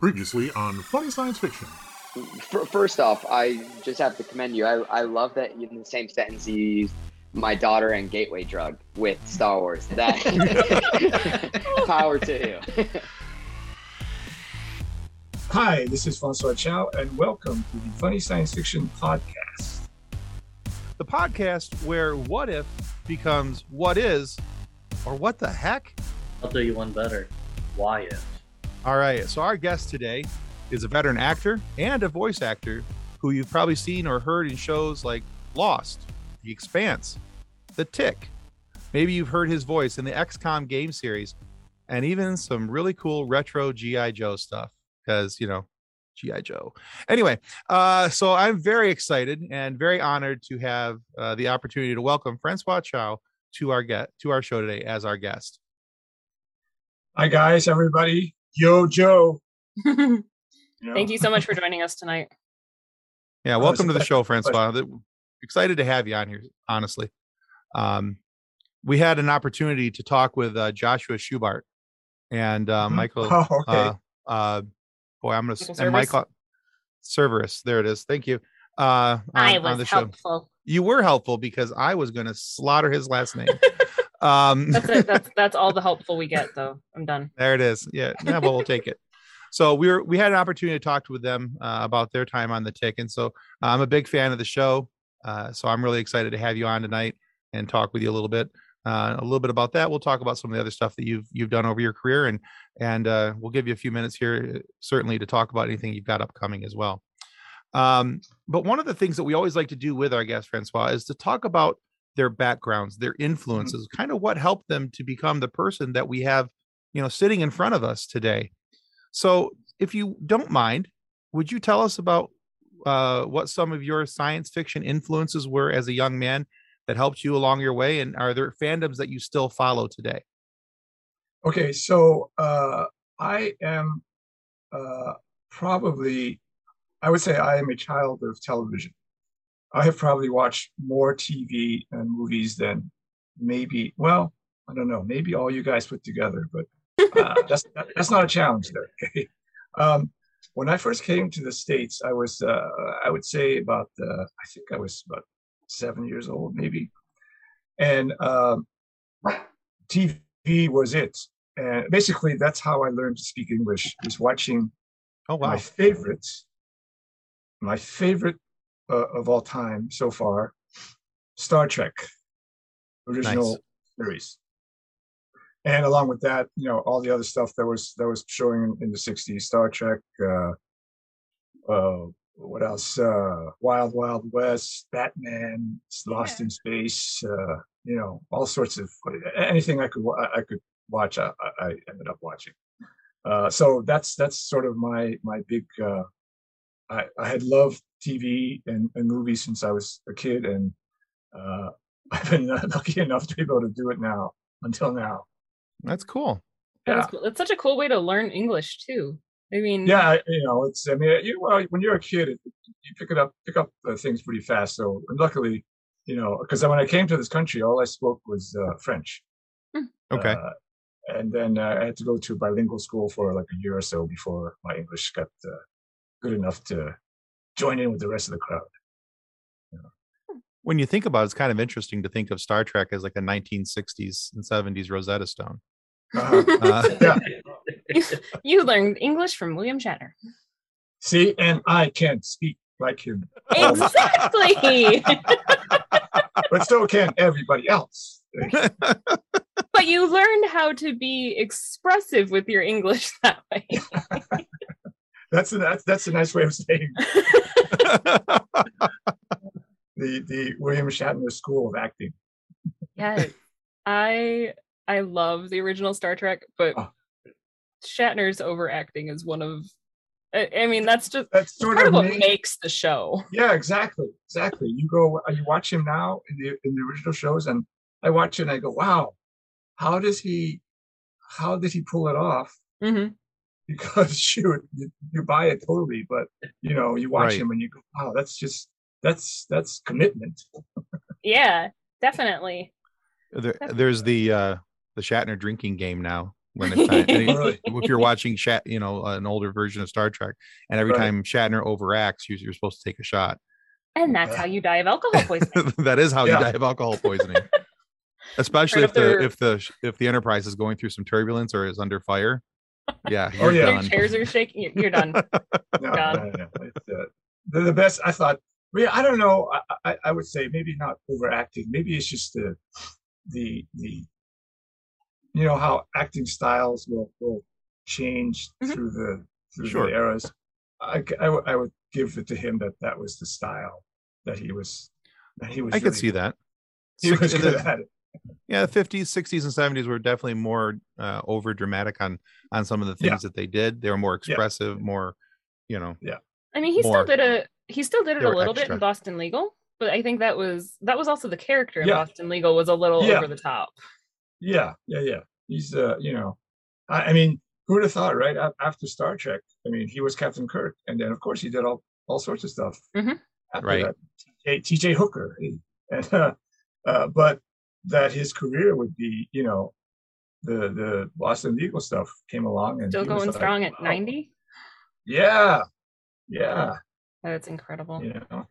Previously on Funny Science Fiction. First off, I just have to commend you. I, I love that in the same sentence you used my daughter and gateway drug with Star Wars. That power to you. Hi, this is Francois Chau, and welcome to the Funny Science Fiction Podcast. the podcast where what if becomes what is or what the heck. I'll do you one better. Why if? All right, so our guest today is a veteran actor and a voice actor who you've probably seen or heard in shows like Lost, The Expanse, The Tick. Maybe you've heard his voice in the XCOM game series and even some really cool retro GI Joe stuff because, you know, GI Joe. Anyway, uh, so I'm very excited and very honored to have uh, the opportunity to welcome Francois Chau to our get to our show today as our guest. Hi, guys, everybody. Yo, Joe. Thank know, you so much for joining us tonight. Yeah, welcome to the show, Francois. Th- Excited to have you on here, honestly. Um, we had an opportunity to talk with uh, Joshua Schubart and uh, Mhm. Michael. Oh, okay. Uh, uh, boy, I'm going to and Cerveris? Michael Cerveris. There it is. Thank you. Uh, on, I was the show. helpful. You were helpful because I was going to slaughter his last name. um, That's it. That's that's all the helpful we get, though. I'm done. There it is. Yeah, yeah, but we'll take it. So we were we had an opportunity to talk with them uh, about their time on the tick, and so uh, I'm a big fan of the show. Uh, so I'm really excited to have you on tonight and talk with you a little bit, uh, a little bit about that. We'll talk about some of the other stuff that you've you've done over your career, and and uh, we'll give you a few minutes here, uh, certainly, to talk about anything you've got upcoming as well. Um, but one of the things that we always like to do with our guest Francois is to talk about their backgrounds, their influences, kind of what helped them to become the person that we have, you know, sitting in front of us today. So, if you don't mind, would you tell us about uh, what some of your science fiction influences were as a young man that helped you along your way, and are there fandoms that you still follow today? Okay, so uh, I am uh, probably, I would say I am a child of television. I have probably watched more TV and movies than maybe, well, I don't know, maybe all you guys put together, but uh, that's that, that's not a challenge there. Okay. Um, when I first came to the states, I was uh, I would say about uh, I think I was about seven years old maybe, and um, TV was it. And basically, that's how I learned to speak English. Was watching Oh wow! my favorite, my favorite uh, of all time so far, Star Trek, original series. And along with that, you know, all the other stuff that was that was showing in, in the '60s, Star Trek. Uh, uh, what else? Uh, Wild Wild West, Batman, Lost in Space. Uh, you know, all sorts of anything I could I could watch. I, I I ended up watching. Uh, so that's that's sort of my my big. Uh, I I had loved TV and, and movies since I was a kid, and uh, I've been uh, lucky enough to be able to do it now until now. That's cool. That Yeah. is cool. It's such a cool way to learn English too. I mean, Yeah, you know, it's I mean, you well, when you're a kid, it, you pick it up pick up uh, things pretty fast. So and luckily, you know, because when I came to this country, all I spoke was uh, French. Okay. Uh, and then uh, I had to go to bilingual school for like a year or so before my English got uh, good enough to join in with the rest of the crowd. when you think about it, it's kind of interesting to think of Star Trek as like a 1960s and 70s Rosetta Stone. Uh, Uh, yeah. you, you learned English from William Shatner. See, and I can't speak like him, Exactly. but so can everybody else. but you learned how to be expressive with your English that way. That's a that's, that's a nice way of saying the the William Shatner School of Acting. Yes. I I love the original Star Trek, but Oh. Shatner's overacting is one of I, I mean that's just That's sort part of of what me. makes the show. Yeah, exactly, exactly. You go, you watch him now in the in the original shows, and I watch it and I go, wow, how does he, how did he pull it off? hmm Because shoot, you, you buy it totally, but you know, you watch Right. him and you go, wow, that's just that's that's commitment. Yeah, definitely. there, there's the uh, the Shatner drinking game now when it's time. and Really? if you're watching Shat, you know, an older version of Star Trek, and every Right. time Shatner overacts, you're, you're supposed to take a shot. And that's how you die of alcohol poisoning. that is how Yeah. you die of alcohol poisoning. Especially Right if the if the if the Enterprise is going through some turbulence or is under fire. Yeah, Oh, you're yeah. Your chairs are shaking. You're, you're done. No, God. no, no. Uh, the, the best I thought. Well, yeah, I don't know. I, I, I would say maybe not overacting. Maybe it's just the the the you know how acting styles will will change Mhm. through the through Sure. the eras. I, c- I would- I would give it to him that that was the style that he was that he was. I could really- see that. He was Six- good the- at it. Yeah, the 50s, 60s, and 70s were definitely more uh, over dramatic on on some of the things Yeah. that they did. They were more Yeah. expressive, more, you know. Yeah. I mean, he More. still did a he still did it a were little bit in Boston Legal, but I think that was that was also the character in Yeah. Boston Legal was a little Yeah. over the top. Yeah, yeah, yeah. He's uh, you know, I, I mean, who would have thought, right? After Star Trek, I mean, he was Captain Kirk, and then of course he did all all sorts of stuff. Mhm. after Right. that. T.J. T.J. Hooker, and uh, uh, but that his career would be, you know, the the Boston Legal stuff came along and Still he was going like, strong at wow. ninety. Yeah, yeah, That's incredible. you know,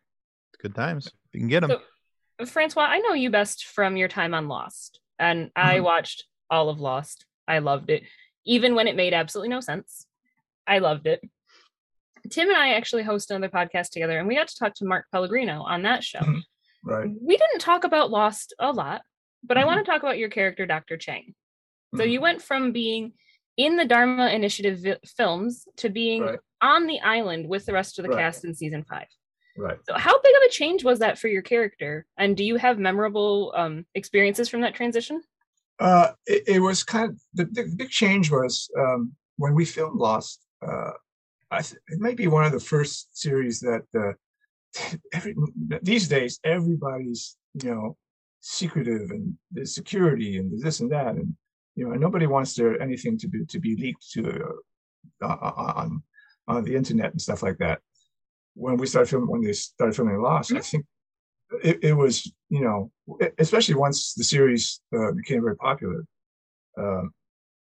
Good times. If you can get them. So- Francois, I know you best from your time on Lost, and I Mhm. watched all of Lost. I loved it, even when it made absolutely no sense. I loved it. Tim and I actually host another podcast together, and we got to talk to Mark Pellegrino on that show. Mhm. right. We didn't talk about Lost a lot, but I want to talk about your character, Dr. Chang. So you went from being in the Dharma Initiative vi- films to being Right. on the island with the rest of the Right. cast in season five. Right. So how big of a change was that for your character? And do you have memorable um, experiences from that transition? Uh, it, it was kind of the, the big change was um, when we filmed Lost. Uh, I th- it might be one of the first series that uh, every these days everybody's you know secretive and there's security and there's this and that and you know nobody wants their anything to be to be leaked to uh, on on the internet and stuff like that. When we started filming, when they started filming Lost, I think it, it was you know especially once the series uh, became very popular um,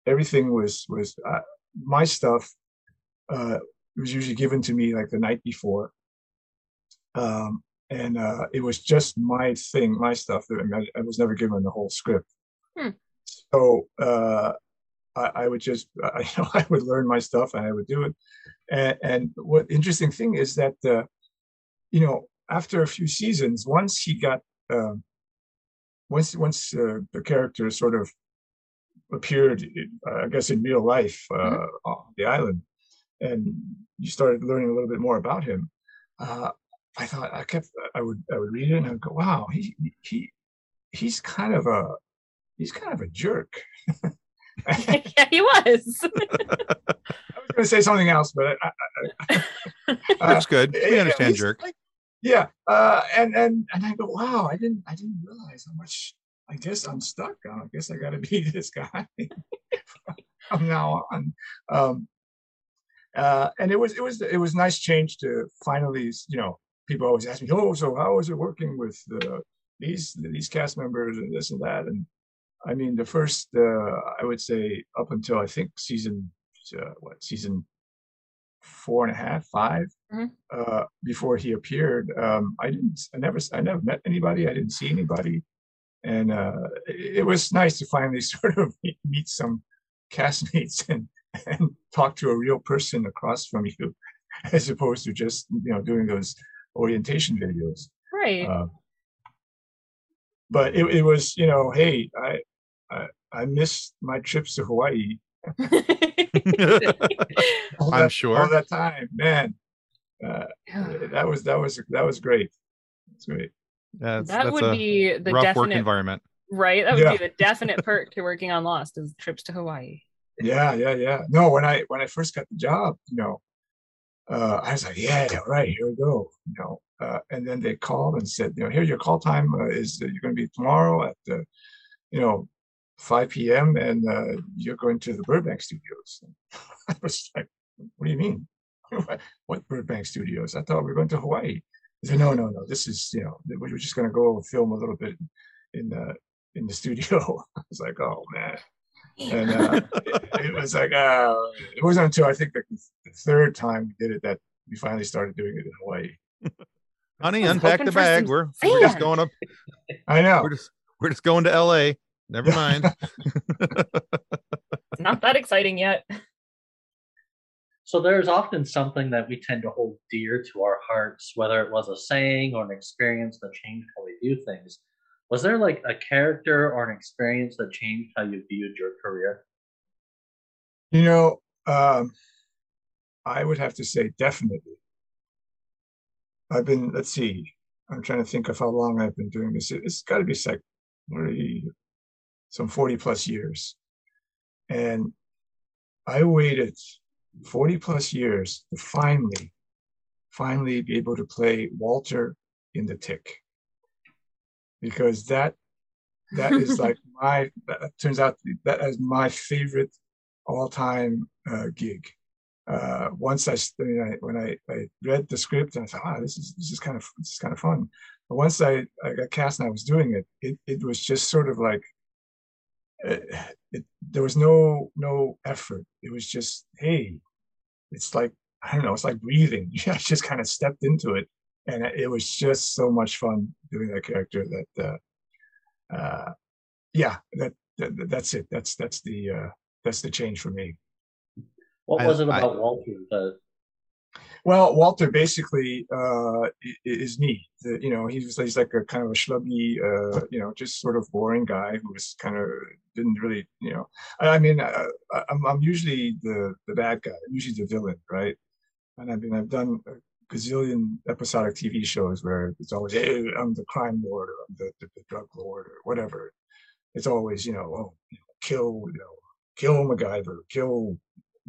everything was was uh, my stuff uh, was usually given to me like the night before um, and uh, it was just my thing my stuff that I, mean, I was never given the whole script Hmm. so uh, I, I would just I, you know I would learn my stuff and I would do it and, and what interesting thing is that uh, you know after a few seasons once he got um, once once uh, the character sort of appeared, uh, I guess, in real life uh, Mhm. on the island, and you started learning a little bit more about him, uh, I thought I kept I would I would read it and I would go, wow, he he he's kind of a he's kind of a jerk. Yeah, he was. I was going to say something else, but I, I, uh, That's good. yeah, We understand jerk. like- yeah, uh, and and and I go, wow, I didn't I didn't realize how much. I guess I'm stuck. I guess I got to be this guy from now on. Um, uh, and it was it was it was nice change to finally, you know, people always ask me, oh, so how is it working with uh, these these cast members and this and that? And I mean, the first uh, I would say up until I think season uh, what season four and a half, five, Mhm. uh, before he appeared. Um, I didn't, I never, I never met anybody. I didn't see anybody, and uh, it, it was nice to finally sort of meet, meet some castmates and and talk to a real person across from you, as opposed to just you know doing those orientation videos. right. Uh, but it, it was, you know, hey, I, I I missed my trips to Hawaii. All I'm that- sure. all that time, man. Uh, that was that was that was great. That's great. That's, that that's would a be the rough work definite environment. right. That would Yeah. be the definite perk to working on Lost is trips to Hawaii. Yeah, yeah, yeah. No, when I when I first got the job, you know, uh, I was like, yeah, all right, here we go. You know, uh, and then they called and said, you know, here your call time uh, is uh, you're going to be tomorrow at the, you know, 5 p.m. and uh, you're going to the Burbank Studios. I was like, what do you mean? what Burbank Studios? I thought we were going to Hawaii. They said, no, no, no. This is, you know, we're just going to go film a little bit in the in the studio. I was like, oh man. And uh, it, it was like uh, it wasn't until I think the, the third time we did it that we finally started doing it in Hawaii. Honey, unpack the bag. We're, we're just going up. I know. We're just we're just going to L.A. Never mind. It's not that exciting yet. So there's often something that we tend to hold dear to our hearts, whether it was a saying or an experience that changed how we do things. Was there like a character or an experience that changed how you viewed your career? You know, um, I would have to say definitely. I've been, let's see, I'm trying to think of how long I've been doing this. It- It's got to be like 40, some 40 plus years. And I waited 40 plus years to finally, finally be able to play Walter in the Tick. Because that that is like my that turns out be, that is my favorite all-time uh, gig. Uh, once I, I when I, I read the script and I thought, ah, this is this is kind of this is kind of fun. But once I, I got cast and I was doing it, it it was just sort of like uh, it, there was no no effort. It was just hey, it's like I don't know, it's like breathing. I just kind of stepped into it, and it was just so much fun doing that character that uh, uh, yeah, that, that that's it. That's that's the uh, that's the change for me. What I- was it I- about Walter that Well, Walter basically uh, is me. The, you know, he's he's like a kind of a schlubby, uh, you know, just sort of boring guy who was kind of didn't really, you know. I, I mean, uh, I- I'm I'm usually the the bad guy. I'm usually the villain, right? And I mean, I've done a gazillion episodic TV shows where it's always, hey, I'm the crime lord or I'm the, the, the drug lord or whatever. It's always, you know, oh, you know, kill, you know, kill MacGyver, kill,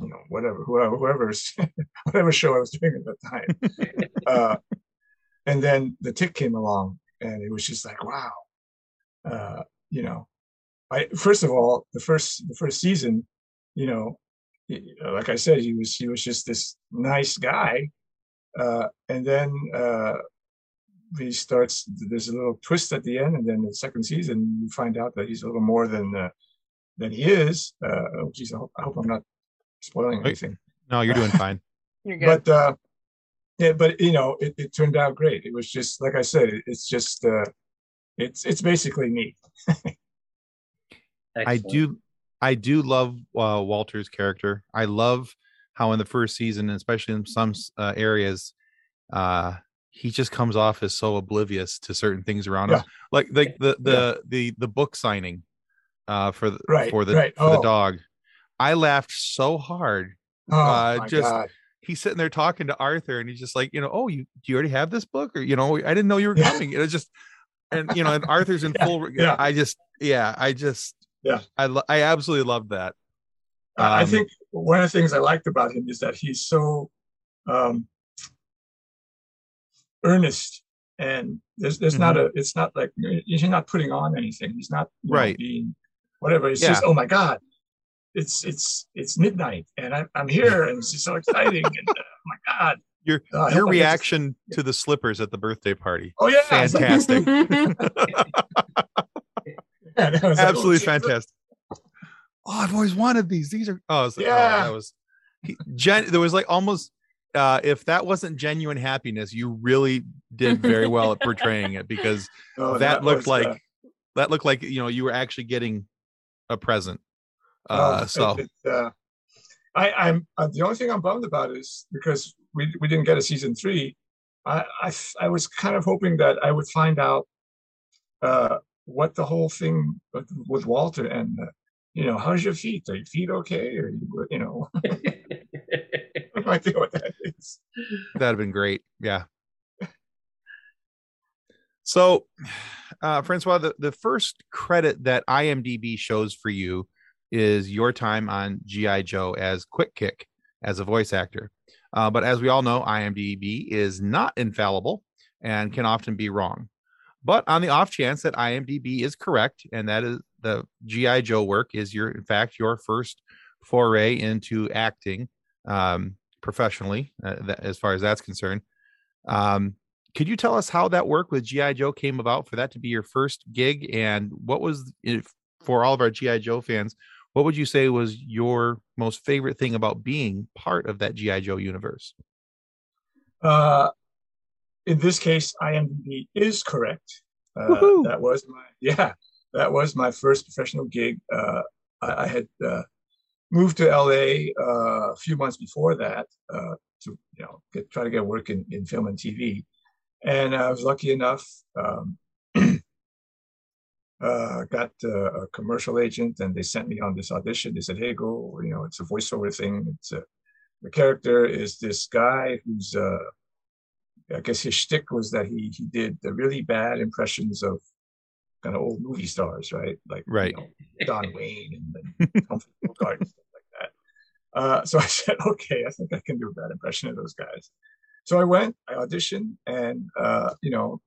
you know, whatever, whoever, whoever's, whatever show I was doing at that time. uh, and then the tick came along and it was just like, wow. Uh, you know, I, first of all, the first, the first season, you know, like I said, he was, he was just this nice guy. Uh, and then, uh, he starts, there's a little twist at the end. And then the second season, you find out that he's a little more than, uh, than he is. Uh, oh, geez, I hope, I hope I'm not spoiling Wait. anything No, you're doing fine. You're good. but uh yeah but you know it, it turned out great it was just like i said it's just uh it's it's basically me I do I do love uh, Walter's character. I love how in the first season, especially in some uh, areas, uh, he just comes off as so oblivious to certain things around him. Like like the the the the book signing uh, for the Right, for the right. for the Oh. dog. I laughed so hard. oh Uh, just- god He's sitting there talking to Arthur, and he's just like, you know, oh, you do you already have this book, or you know, I didn't know you were Yeah. coming. It was just, and you know, and Arthur's in Yeah, full. yeah. I just, yeah, I just, Yeah. I lo- I absolutely loved that. I I um, think one of the things i liked about him is that he's so um earnest and there's there's not a it's not like he's not putting on anything. He's not you know, Right. being whatever. It's Yeah. just oh my god it's it's it's midnight and I'm, I'm here and it's just so exciting and uh, oh my god. Your Uh, I your I get to- reaction to the slippers at the birthday party, oh yeah. Fantastic, Yeah, was like, oh, absolutely fantastic. Oh, I've always wanted these. These are oh, it was- oh, Yeah. that was he, gen. There was like almost uh, if that wasn't genuine happiness, you really did very well at portraying it because Oh, that, looked was, uh, like that looked like you know you were actually getting a present. oh, Uh, it- so it, uh, I, I'm uh, the only thing I'm bummed about is because we we didn't get a season three. I I was kind of hoping that I would find out uh, what the whole thing with, with Walter and uh, you know how's your feet? Are your feet okay? Or you, you know, I no idea what that is. that'd have been great. Yeah. So, uh, Francois, the, the first credit that IMDb shows for you is your time on G.I. Joe as Quick Kick as a voice actor. Uh, but as we all know, IMDb is not infallible and can often be wrong. But on the off chance that IMDb is correct and that is the GI Joe work is your, in fact, your first foray into acting um, professionally, uh, that, as far as that's concerned. Um, could you tell us how that work with GI Joe came about for that to be your first gig, and what was if for all of our GI Joe fans? what would you say was your most favorite thing about being part of that GI Joe universe? Uh, in this case, IMDb is correct. Uh, that was my yeah, that was my first professional gig. Uh, I, I had uh, moved to LA uh, a few months before that uh, to you know get, try to get work in, in film and TV, and I was lucky enough. Um, uh, got a commercial agent, and they sent me on this audition. They said, "Hey, go! You know, it's a voiceover thing. It's a the character is this guy who's uh, I guess his shtick was that he he did the really bad impressions of kind of old movie stars, right? Like you Right. know, John Wayne and, Humphrey Bogart and stuff like that. Uh, so I said, okay, I think I can do a bad impression of those guys. So I went, I auditioned, and uh, you know,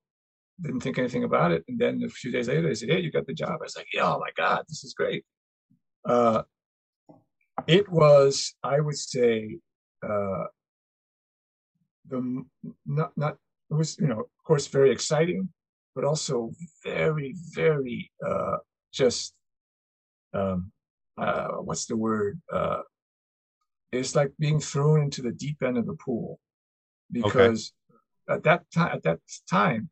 didn't think anything about it. And then a few days later, they said, "Hey, you got the job." I was like, "Yeah, oh my god, this is great." Uh, it was, I would say, uh, the not not it was you know of course very exciting, but also very very uh, just um, uh, what's the word? Uh, it's like being thrown into the deep end of the pool because at that time at that time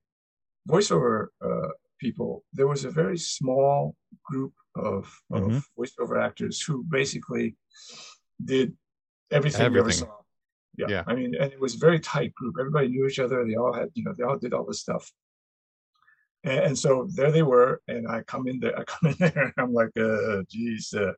voiceover uh, people there was a very small group of, of Mhm. voiceover actors who basically did everything, we ever saw yeah. Yeah. i mean and it was a very tight group everybody knew each other they all had you know they all did all this stuff and, and so there they were and i come in there i come in there and i'm like uh geez uh,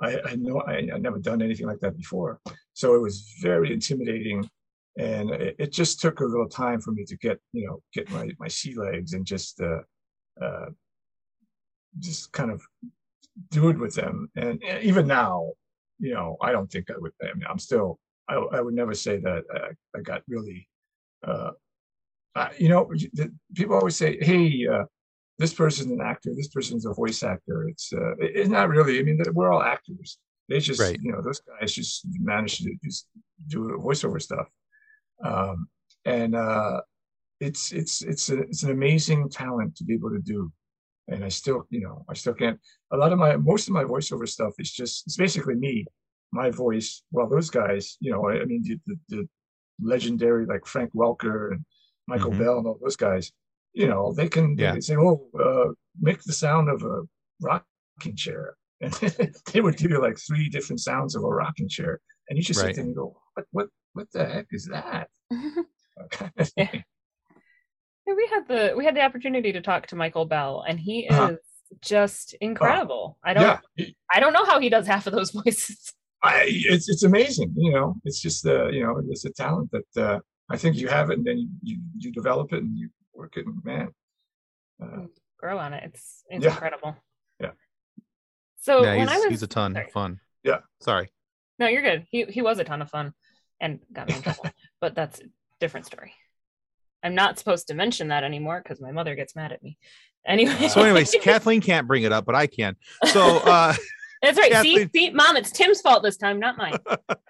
I, I know I, I never done anything like that before. So it was very intimidating. And it, it just took a little time for me to get, you know, get my, my sea legs and just, uh, uh, just kind of do it with them. And even now, you know, I don't think I would, I mean, I'm still, I, I would never say that I, I got really, uh, uh, you know, the- people always say, Hey, uh, this person's an actor, this person's a voice actor. It's uh, it- it's not really. I mean, we're all actors. They just, Right. you know, those guys just managed to just do voiceover stuff, um, and uh, it's it's it's a, it's an amazing talent to be able to do. And I still, you know, I still can't. A lot of my most of my voiceover stuff is just it's basically me, my voice. Well, those guys, you know, I, I mean, the, the, the legendary like Frank Welker and Michael Mhm. Bell and all those guys you know, they can, they Yeah. can say, "Oh, uh, make the sound of a rocking chair," and they would give you like three different sounds of a rocking chair, and you just Right. sit there and go, "What, what, what the heck is that?" Yeah. Yeah, we had the we had the opportunity to talk to Michael Bell, and he is Uh-huh. just incredible. I don't yeah, I don't know how he does half of those voices. I, it's it's amazing. You know, it's just uh, you know, it's a talent that uh, I think you have it, and then you, you you develop it and you work it, and man. Uh, Grow on it. It's it's Yeah. incredible. Yeah. So yeah, when he's, I was he's a ton sorry. of fun. Yeah. Sorry. No, you're good. He he was a ton of fun and got me in trouble. but that's a different story. I'm not supposed to mention that anymore because my mother gets mad at me. Anyway. So, anyways, Kathleen can't bring it up, but I can. So, uh, That's right. Kathleen- see, mom, it's Tim's fault this time, not mine.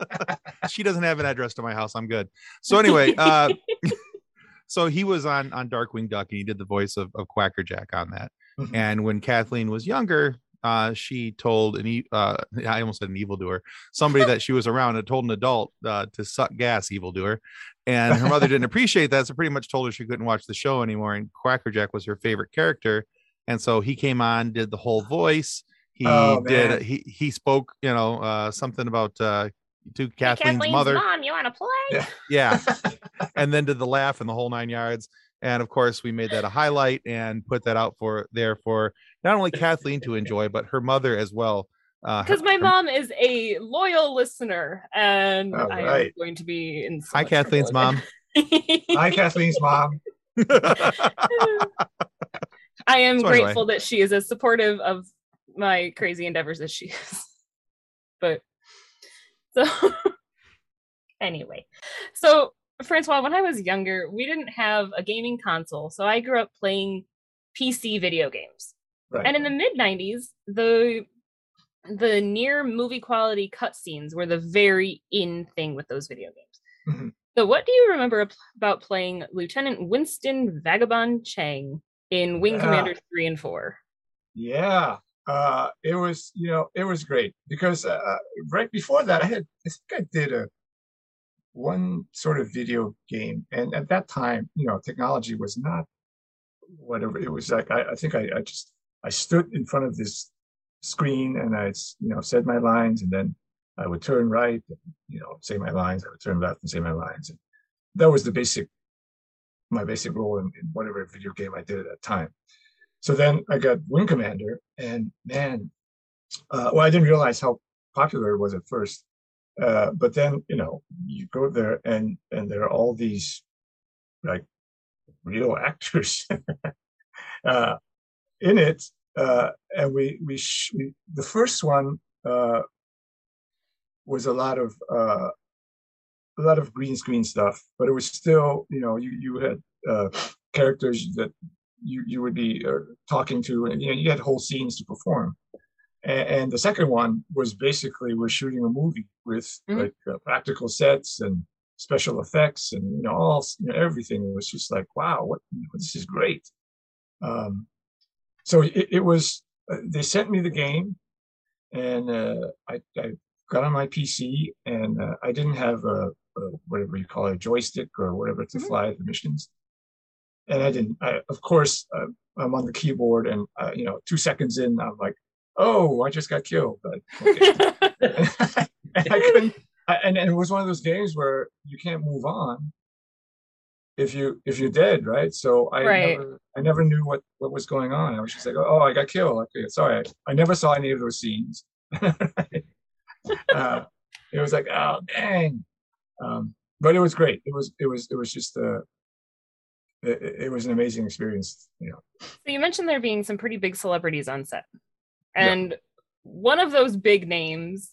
she doesn't have an address to my house. I'm good. So, anyway, uh, so he was on on Darkwing Duck, and he did the voice of, of Quackerjack on that. Mhm. And when Kathleen was younger, uh, she told an e- uh, I almost said an evildoer, somebody that she was around had told an adult uh, to suck gas, evildoer. And her mother didn't appreciate that, so pretty much told her she couldn't watch the show anymore. And Quackerjack was her favorite character, and so he came on, did the whole voice. He Oh, did. He he spoke, you know, uh, something about uh, to Kathleen's, Kathleen's mother. mom, you want to play? Yeah. Yeah, and then did the laugh and the whole nine yards. And of course, we made that a highlight and put that out for there for not only Kathleen to enjoy, but her mother as well. Uh, Because my her- mom is a loyal listener, and All I am going to be in. So Hi, Kathleen's mom. Hi, Kathleen's mom. I am So anyway. grateful that she is as supportive of my crazy endeavors as she is. But so anyway, so Francois, when I was younger, we didn't have a gaming console, so I grew up playing PC video games. Right. And in the mid 90s, the the near movie quality cutscenes were the very in thing with those video games. Mhm. So, what do you remember about playing Lieutenant Winston Vagabond Chang in Wing Yeah. Commanders 3 and 4? Yeah, uh, it was you know it was great because uh, right before that I had I think I did a one sort of video game, and at that time you know technology was not whatever it was like. I, I think I, I just I stood in front of this screen and I you know said my lines, and then I would turn right, and, you know, say my lines. I would turn left and say my lines. And that was the basic my basic role in, in whatever video game I did at that time. So then I got Wing Commander, and man, uh, well, I didn't realize how popular it was at first. Uh, but then you know you go there and and there are all these like real actors uh, in it, uh, and we we, sh- we the first one uh, was a lot of uh, a lot of green screen stuff, but it was still you know you you had uh, characters that you you would be uh, talking to, and you know you had whole scenes to perform. And, and the second one was basically we're shooting a movie with Mhm. like uh, practical sets and special effects and you know all you know, everything it was just like wow what this is great um so it, it was uh, they sent me the game and uh i i got on my pc and uh, i didn't have a, a whatever you call it a joystick or whatever to Mhm. fly the missions and i didn't i of course uh, i'm on the keyboard and uh, you know two seconds in i'm like oh i just got killed but okay and I couldn't, I, and, and it was one of those games where you can't move on if you if you're dead, right? So I Right. never I never knew what what was going on. I was just like, oh, I got killed. Okay, sorry. I, I never saw any of those scenes. uh, it was like, oh, dang. Um, but it was great. It was it was it was just uh it, it was an amazing experience. You know, So you mentioned there being some pretty big celebrities on set. Yeah. And one of those big names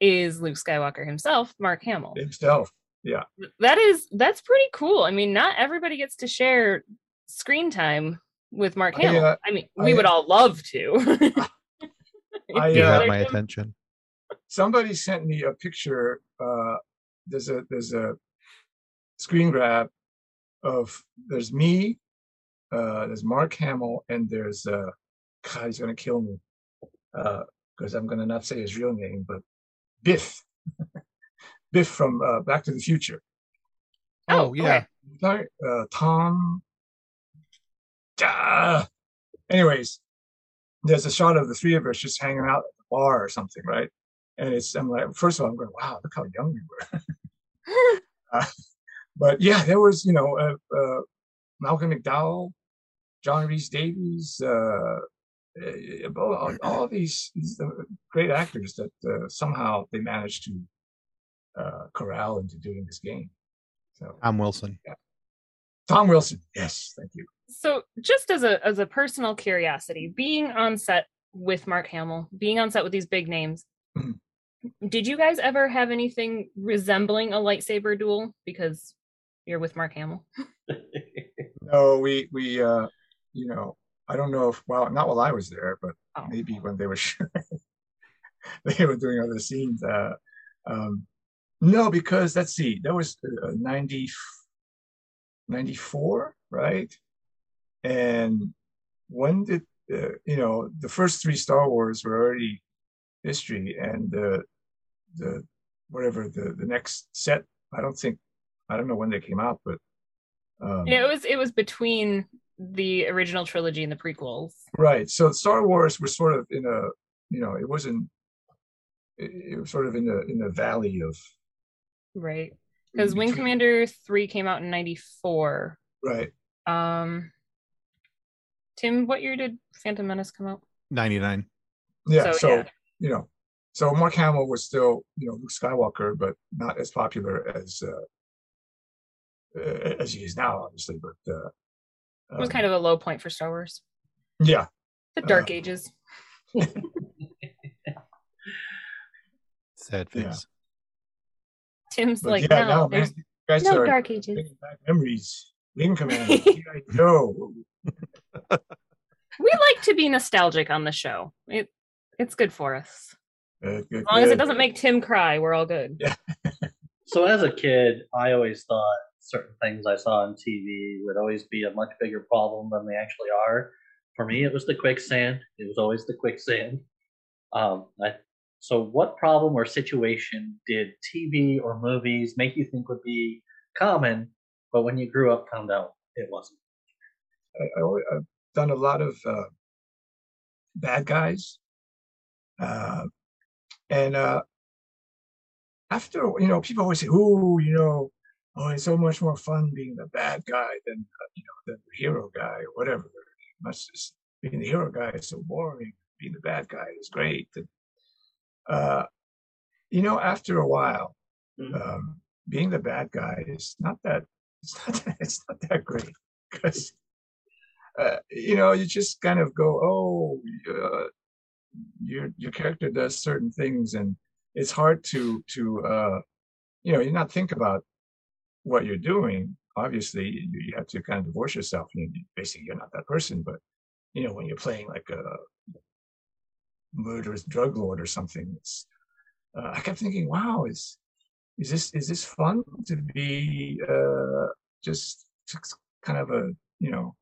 is Luke Skywalker himself, Mark Hamill. himself. Yeah. That is that's pretty cool. I mean, not everybody gets to share screen time with Mark I, Hamill. uh, I mean, we I- would all love to. I, You uh, have my attention. somebody sent me a picture uh there's a there's a screen grab of there's me uh there's mark hamill and there's uh god he's gonna kill me. Uh because i'm gonna not say his real name but biff. Biff from uh back to the future. Oh, yeah. Sorry, uh tom. Ah. anyways there's a shot of the three of us just hanging out at the bar or something right? And it's i'm like first of all i'm going wow look how young we were. Uh, but yeah there was you know uh, uh, malcolm mcdowell john Rhys-Davies uh, uh, all, all these, these uh, great actors that uh, somehow they managed to uh, corral into doing this game so I'm Wilson. tom wilson yes thank you so just as a as a personal curiosity, being on set with Mark Hamill, being on set with these big names, Mhm. did you guys ever have anything resembling a lightsaber duel? Because you're with Mark Hamill. no we we uh you know i don't know if well not while i was there but Oh. maybe when they were they were doing other scenes uh um no because let's see that was uh, 90 94 right and when did uh, you know the first three star wars were already history and the the whatever the the next set i don't think i don't know when they came out but um Yeah, it was it was between the original trilogy and the prequels. Right. So Star Wars was sort of in a, you know, it wasn't. It, it was sort of in the in the valley of. Right. Because Wing Commander 3 came out in 94. Right. Um Tim, what year did Phantom Menace come out? 99. Yeah. So, So, yeah. you know, so Mark Hamill was still you know Luke Skywalker, but not as popular as uh, as he is now, obviously. But uh, It was kind of a low point for Star Wars. yeah. The Dark Uh, Ages. Sad Yeah. face. Tim's But like, yeah, no, now, there's man, guys no are Dark Ages. back memories. Wing Commander, G.I. Joe. We like to be nostalgic on the show. It it's good for us. Uh, good, As long as it doesn't make Tim cry, we're all good. So as a kid, I always thought certain things I saw on TV would always be a much bigger problem than they actually are. for me, it was the quicksand. It was always the quicksand. Um, I, so, what problem or situation did TV or movies make you think would be common, but when you grew up, found out it wasn't? I, I, have done a lot of uh, bad guys, uh, and uh, after you know, people always say, "Oh, you know, oh, it's so much more fun being the bad guy than uh, you know than the hero guy or whatever." Much just being the hero guy is so boring. Being the bad guy is great. And, uh, you know, after a while, mm-hmm. um, being the bad guy is not that it's not that, it's not that great because uh, you know you just kind of go, oh, uh, your your character does certain things and it's hard to to uh, you know you not think about what you're doing. Obviously, you, you have to kind of divorce yourself. You, basically, you're not that person. But you know, when you're playing like a murderous drug lord or something, it's uh, I kept thinking, wow, is is this is this fun to be uh, just kind of a you know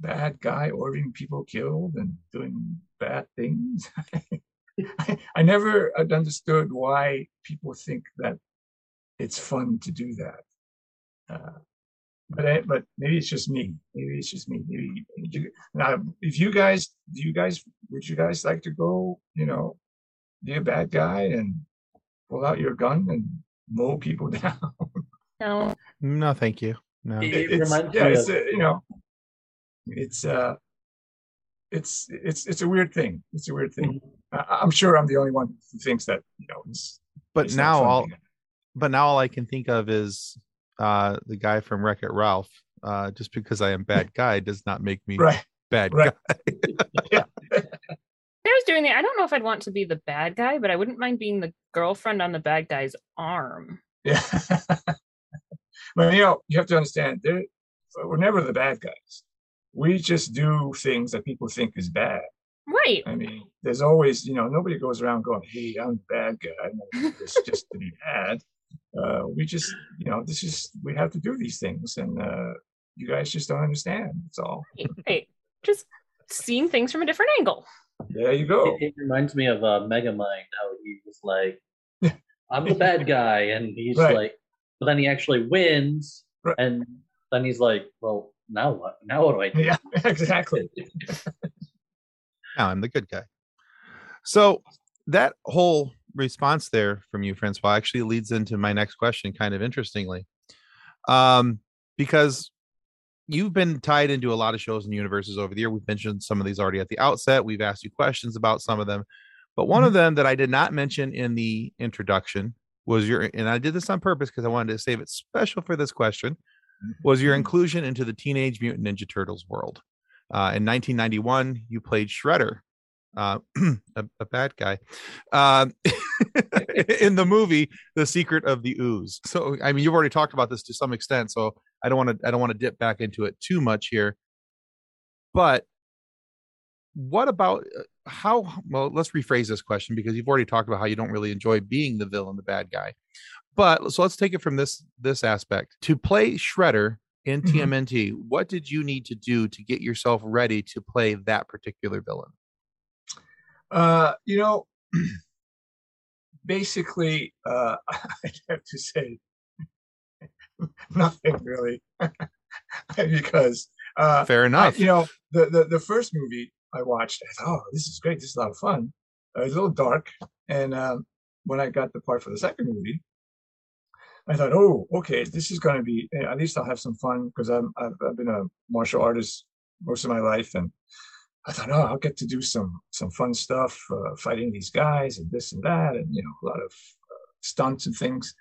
bad guy ordering people killed and doing bad things? I, I never understood why people think that it's fun to do that. Uh, but I, but maybe it's just me. Maybe it's just me. Maybe you, now, if you guys, do you guys, would you guys like to go, you know, be a bad guy and pull out your gun and mow people down? No, no, thank you. No, it, it it's, yeah, it's a, you know, it's uh, it's it's it's a weird thing. It's a weird thing. Mm-hmm. I, am sure I'm the only one who thinks that you know. It's, but it's now all, but now all I can think of is uh the guy from Wreck It Ralph. Uh, just because I am bad guy does not make me right. bad right. guy. yeah. I was doing that. I don't know if I'd want to be the bad guy, but I wouldn't mind being the girlfriend on the bad guy's arm. Yeah. but you know, you have to understand, we're never the bad guys we just do things that people think is bad. Right. I mean, there's always, you know, nobody goes around going, "Hey, I'm a bad guy." this just to be bad. Uh, we just, you know, this is we have to do these things, and uh, you guys just don't understand. That's all. Hey, just seeing things from a different angle. There you go. It, it reminds me of uh, Megamind, how he was like, "I'm the bad guy," and he's right. like, but then he actually wins, right. and then he's like, "Well, now what? Now what do I do? Yeah, exactly. now I'm the good guy. So that whole response there from you, Francois, actually leads into my next question, kind of interestingly. Um, because you've been tied into a lot of shows and universes over the year. We've mentioned some of these already at the outset. We've asked you questions about some of them. But one mm-hmm. of them that I did not mention in the introduction was your, and I did this on purpose because I wanted to save it special for this question, was your mm-hmm. inclusion into the Teenage Mutant Ninja Turtles world. Uh, in 1991, you played Shredder, uh, a, a, bad guy, uh, in the movie "The Secret of the Ooze." So, I mean, you've already talked about this to some extent, so I don't want to I don't want to dip back into it too much here. But what about uh, how? Well, let's rephrase this question because you've already talked about how you don't really enjoy being the villain, the bad guy. But so let's take it from this this aspect. To play Shredder in mm-hmm. TMNT, what did you need to do to get yourself ready to play that particular villain? Uh, you know, basically, uh, I have to say nothing really, because uh, fair enough. I, you know, the, the the first movie I watched, I thought, oh, this is great. This is a lot of fun. Uh, it was a little dark, and um, when I got the part for the second movie, I thought, oh, okay, this is going to be eh, at least I'll have some fun because I'm I've, I've, been a martial artist most of my life, and I thought, oh, I'll get to do some some fun stuff, uh, fighting these guys and this and that, and you know, a lot of uh, stunts and things.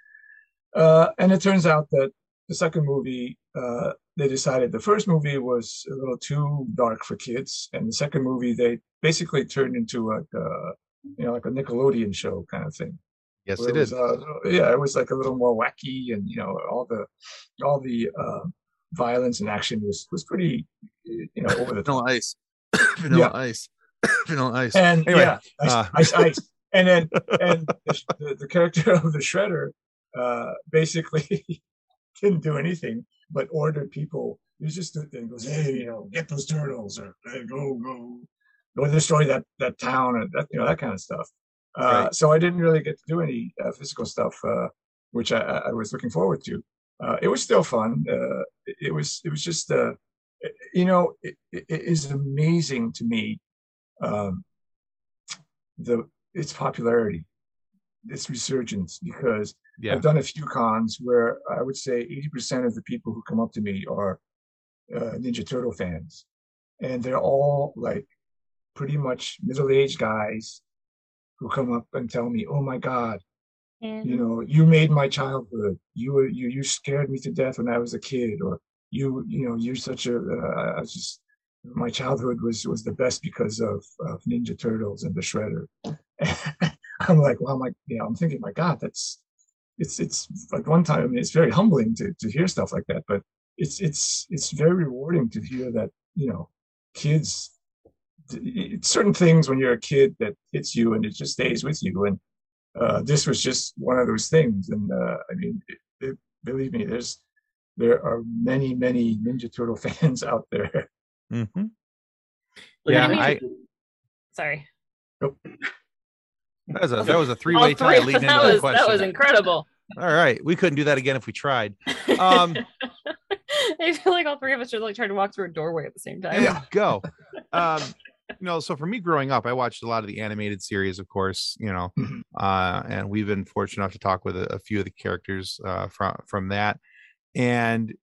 Uh, and it turns out that the second movie, uh, they decided the first movie was a little too dark for kids, and the second movie they basically turned into like a, uh, you know like a Nickelodeon show kind of thing. Yes, it, it was, is. Uh, yeah, it was like a little more wacky, and you know, all the all the uh, violence and action was was pretty, you know, over the vanilla ice, vanilla yeah. ice, vanilla ice, and anyway, yeah, ice, uh. ice, ice, and then and the, the, character of the shredder uh, basically didn't do anything but ordered people he just stood there and goes, "Hey, you know, get those turtles or hey, go go go destroy that that town and that you know that kind of stuff." Uh, Right. So I didn't really get to do any uh, physical stuff, uh, which I, I was looking forward to. Uh, it was still fun. Uh, it, it was it was just uh, you know it, it it is amazing to me um, the its popularity, its resurgence because Yeah. I've done a few cons where I would say 80% of the people who come up to me are uh, Ninja Turtle fans. And they're all like pretty much middle aged guys who come up and tell me, oh my God, And you know, you made my childhood. You were, you, you scared me to death when I was a kid. Or you, you know, you're such a, uh, just, my childhood was, was the best because of, of Ninja Turtles and the Shredder. I'm like, well, I'm like, you know, I'm thinking, my God, that's, it's it's like one time I mean, it's very humbling to to hear stuff like that but it's it's it's very rewarding to hear that you know kids certain things when you're a kid that hits you and it just stays with you and uh, this was just one of those things and uh, i mean it, it, believe me there's there are many many ninja turtle fans out there Mhm. Well, Yeah, I- mentioned- sorry. That was a that was a three way three tie leading us- into that the was question. that was incredible. All right, we couldn't do that again if we tried. Um, I feel like all three of us are like trying to walk through a doorway at the same time. There you go. Um, you know, so for me growing up, I watched a lot of the animated series, of course, you know, Mhm. uh, and we've been fortunate enough to talk with a, a few of the characters uh, from from that. And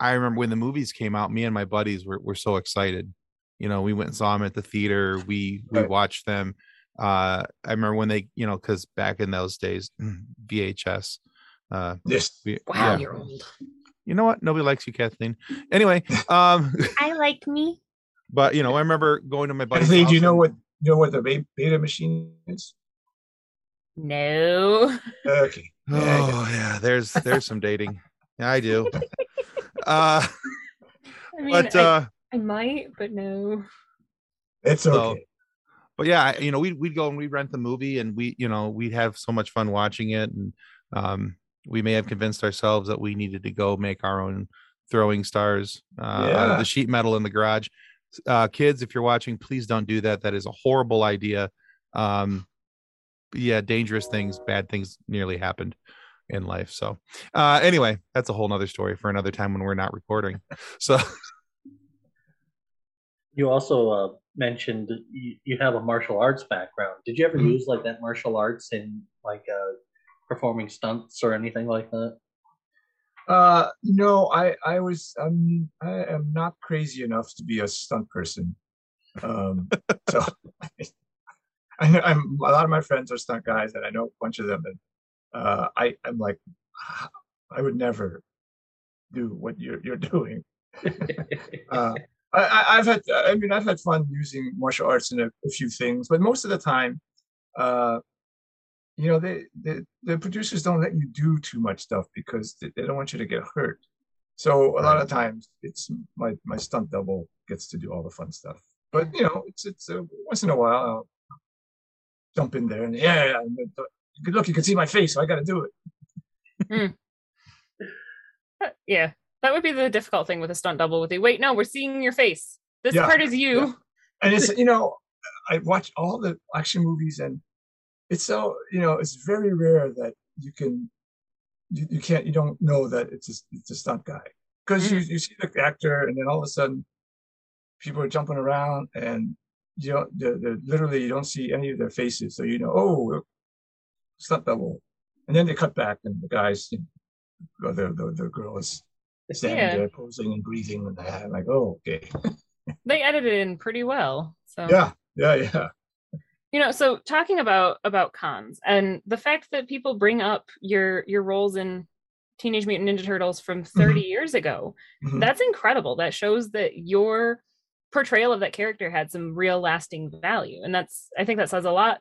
I remember when the movies came out, me and my buddies were were so excited. You know, we went and saw them at the theater. We we Right. watched them. Uh, I remember when they, you know, because back in those days, VHS. Uh, yes we, Wow, yeah. you're old. You know what? Nobody likes you, Kathleen. Anyway, um, I like me. but you know, I remember going to my buddy's. Kathleen, do you know and- what you know what the be- beta machine is No. okay Yeah, Oh yeah, there's there's some dating. Yeah, I do. Uh, I mean, but I, uh, I might, but no. it's So- okay but yeah, you know, we'd we'd go and we'd rent the movie, and we, you know, we'd have so much fun watching it, and um, we may have convinced ourselves that we needed to go make our own throwing stars uh, out of the sheet metal in the garage. Uh, kids, if you're watching, please don't do that. That is a horrible idea. Um, yeah, dangerous things, bad things nearly happened in life. So, uh, anyway, that's a whole nother story for another time when we're not recording. So, You also uh, mentioned you, you have a martial arts background. Did you ever Mhm. use like that martial arts in like uh, performing stunts or anything like that? Uh, no, I I was I'm I am not crazy enough to be a stunt person. Um, so I know I'm a lot of my friends are stunt guys, and I know a bunch of them, and uh, I I'm like I would never do what you're you're doing. Uh, I, I've had I mean I've had fun using martial arts in a, a few things, but most of the time, uh, you know, they, they the producers don't let you do too much stuff because they, they don't want you to get hurt. So a lot of times, it's my my stunt double gets to do all the fun stuff. But you know, it's it's uh, once in a while I'll jump in there and yeah, yeah, and look, you can see my face, so I got to do it. Uh, Yeah. That would be the difficult thing with a stunt double with you. Wait, no, we're seeing your face. This Yeah, part is you. yeah. and it's you know i watch all the action movies and it's so you know it's very rare that you can you, you can't you don't know that it's a, it's a stunt guy because you, you see the actor and then all of a sudden people are jumping around and you don't they're, they're literally you don't see any of their faces so you know oh stunt double and then they cut back and the guys you know, the, the, the girl is standing Yeah. there posing and breathing and that. Like oh okay They edited in pretty well. So yeah yeah yeah you know so talking about about cons and the fact that people bring up your your roles in teenage mutant ninja turtles from 30 years ago Mhm. that's incredible that shows that your portrayal of that character had some real lasting value and that's i think that says a lot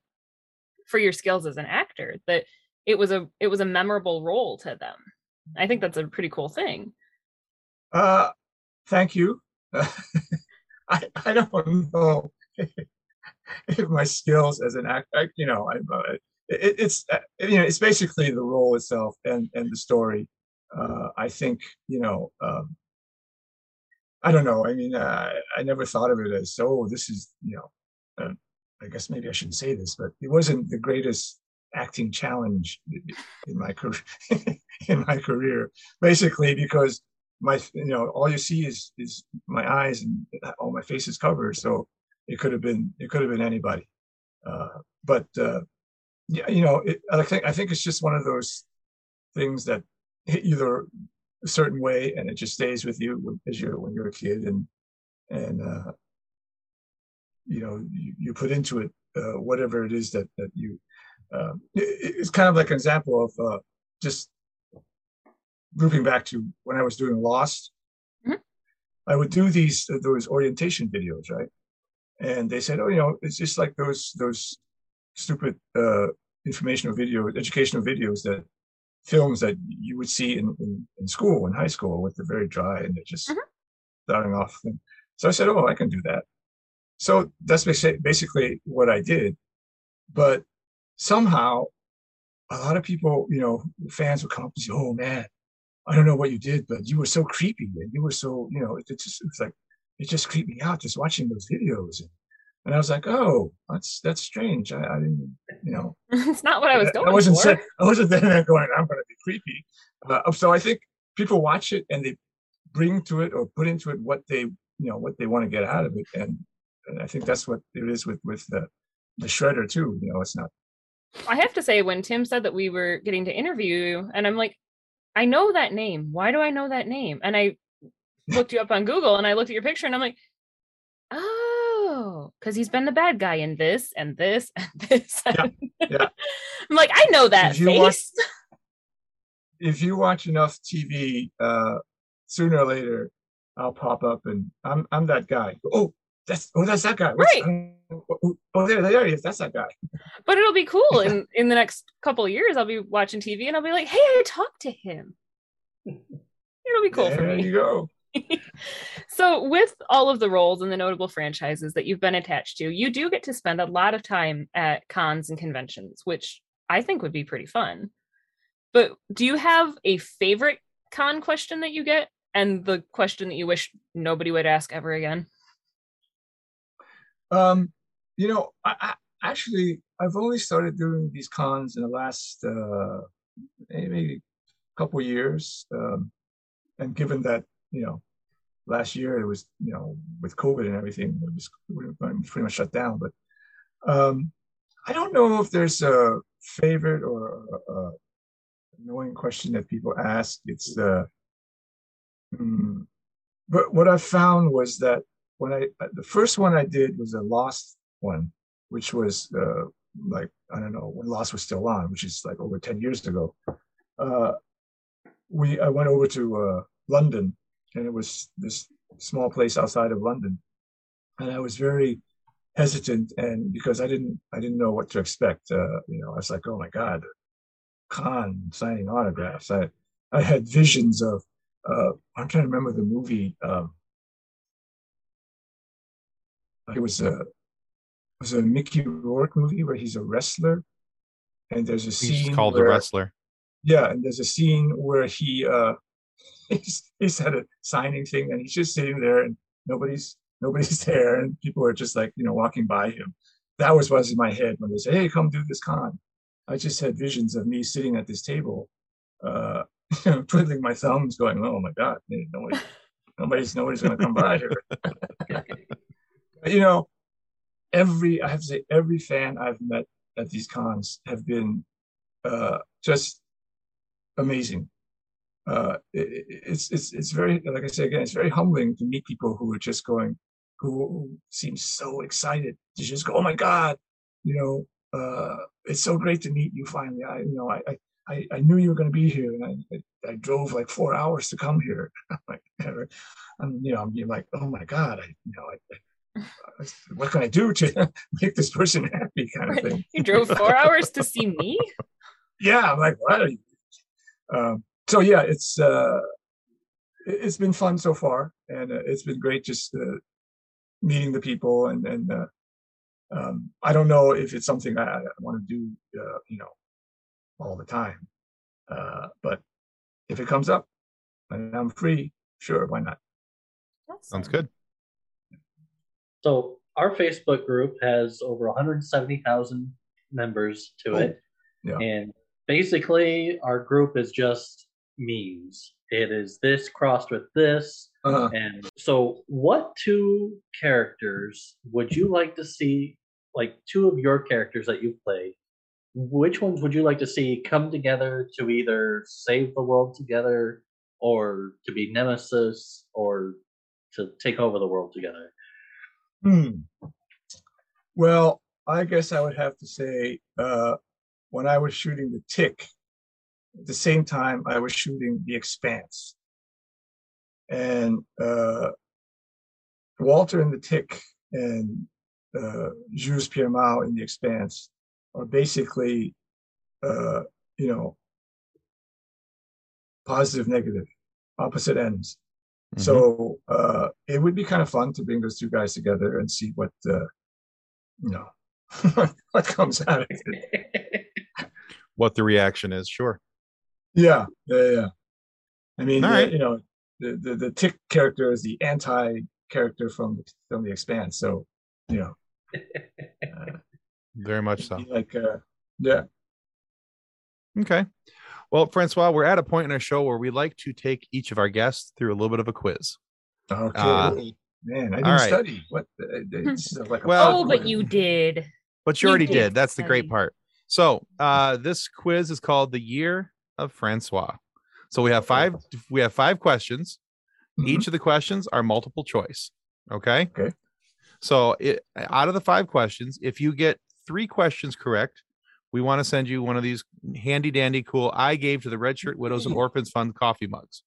for your skills as an actor that it was a it was a memorable role to them i think that's a pretty cool thing Uh, thank you. I I don't know if my skills as an actor, you know, uh, it, it's uh, you know, it's basically the role itself and and the story. Uh, I think you know, um, I don't know. I mean, uh, I never thought of it as oh, this is you know. I guess maybe I shouldn't say this, but it wasn't the greatest acting challenge in my career. in my career, basically because my you know all you see is is my eyes and all my face is covered, so it could have been it could have been anybody. Uh, but uh, yeah, you know, it, I think I think it's just one of those things that hit you the a certain way, and it just stays with you as you're when you're a kid, and and uh, you know you, you put into it uh, whatever it is that that you. Uh, it, it's kind of like an example of uh, just grouping back to when I was doing Lost. Mm-hmm. I would do these uh, those orientation videos, right? And they said, "Oh, you know, it's just like those those stupid uh, informational video, educational videos that films that you would see in, in, in school, in high school, with the very dry and they're just mm-hmm. starting off. And so I said, oh, I can do that. So that's basically what I did. But somehow, a lot of people, you know, fans would come up and say, oh, man, I don't know what you did, but you were so creepy and you were so, you know, it, it just, it's like, it just creeped me out just watching those videos. And and I was like, oh, that's that's strange. I, I didn't, you know, it's not what I was going. I wasn't for. Set, I wasn't there going. I'm going to be creepy. Uh, so I think people watch it and they bring to it or put into it what they, you know, what they want to get out of it, and and I think that's what it is with with the the shredder too. You know, it's not. I have to say, when Tim said that we were getting to interview you, and I'm like, I know that name. Why do I know that name? And I looked you up on Google, and I looked at your picture, and I'm like, oh because he's been the bad guy in this and this and this. Yeah, yeah. I'm like, I know that if face. Watch, if you watch enough TV, uh, sooner or later, I'll pop up and I'm I'm that guy. Oh, that's oh that's that guy. Right. Um, oh, oh, oh, there, there he is. That's that guy. But it'll be cool in in the next couple of years. I'll be watching TV and I'll be like, hey, I talked to him. It'll be cool there for me. There you go. so with all of the roles and the notable franchises that you've been attached to you do get to spend a lot of time at cons and conventions which i think would be pretty fun but do you have a favorite con question that you get and the question that you wish nobody would ask ever again um you know i, I actually i've only started doing these cons in the last uh maybe couple years um and given that you know, last year it was, you know, with COVID and everything, it was pretty much shut down. But um, I don't know if there's a favorite or a, a annoying question that people ask. It's uh, hmm, but what I found was that when I the first one I did was a Lost one, which was uh, like I don't know when Lost was still on, which is like over ten years ago. Uh, we I went over to uh, London and it was this small place outside of London, and I was very hesitant, and because I didn't I didn't know what to expect. Uh, you know, I was like, oh my god, con signing autographs. I I had visions of uh, I'm trying to remember the movie. Um, it was a it was a Mickey Rourke movie where he's a wrestler, and there's a scene he's called where, the wrestler. Yeah, and there's a scene where he uh, he's, he's at a signing thing and he's just sitting there and nobody's nobody's there and people are just like you know walking by him. That was what's in my head when they say hey come do this con. I just had visions of me sitting at this table uh twiddling my thumbs going oh my god nobody, nobody's nobody's going to come by here you know every i have to say every fan i've met at these cons have been uh just amazing uh, it, it's it's it's very like I say again, it's very humbling to meet people who are just going, who, seem so excited to just go, oh my god, you know, uh, it's so great to meet you finally. I you know I I, I knew you were going to be here, and I, I, I drove like four hours to come here. like, I'm you know I'm like, oh my god, I you know I, I what can I do to make this person happy kind of thing. you drove four hours to see me? Yeah, I'm like, what? Um, so yeah, it's uh, it's been fun so far, and uh, it's been great just uh, meeting the people. And and uh, um, I don't know if it's something I, I want to do, uh, you know, all the time. Uh, but if it comes up and I'm free, sure, why not? Sounds good. So our Facebook group has over 170,000 members to it. yeah. And basically our group is just memes. It is this crossed with this. Uh, And so what two characters would you like to see like two of your characters that you've played? Which ones would you like to see come together to either save the world together or to be nemesis or to take over the world together? Hmm. Well, I guess I would have to say, uh, when I was shooting the Tick, at the same time I was shooting the Expanse, and uh, Walter in the Tick and uh, Jules Pierre Mao in the Expanse are basically, uh, you know, positive, negative, opposite ends. Mhm. So uh, it would be kind of fun to bring those two guys together and see what uh, you know what comes out of it. what the reaction is, sure. Yeah, yeah, yeah. I mean, uh, right. you know, the, the the tick character is the anti character from from the Expanse. So you know, Very much so. like uh, yeah, Okay. Well, Francois, we're at a point in our show where we like to take each of our guests through a little bit of a quiz. okay. Uh, Man, I didn't all right. study. What? The, this is like a Well- oh, but you did. But you You already did did. That's the great part. So uh this quiz is called the year of Francois. So we have five we have five questions. Mhm. Each of the questions are multiple choice. Okay. Okay. So it, out of the five questions, if you get three questions correct, we want to send you one of these handy dandy cool I gave to the Red Shirt Widows and Orphans Fund coffee mugs.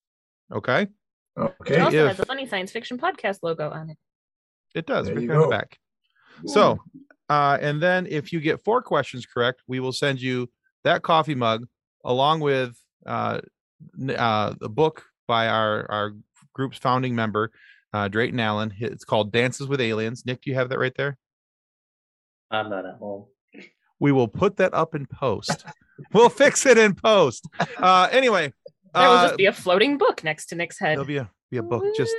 Okay. Okay. It also if- has a funny science fiction podcast logo on it. It does. There Right you there in the go. back. So, uh, and then if you get four questions correct, we will send you that coffee mug along with uh, uh, the book by our our group's founding member, uh, Drayton Allen. It's called Dances with Aliens. Nick, do you have that right there? I'm not at home. We will put that up in post. we'll fix it in post. Uh, anyway, There will uh, just be a floating book next to Nick's head. there'll be a be a book. Just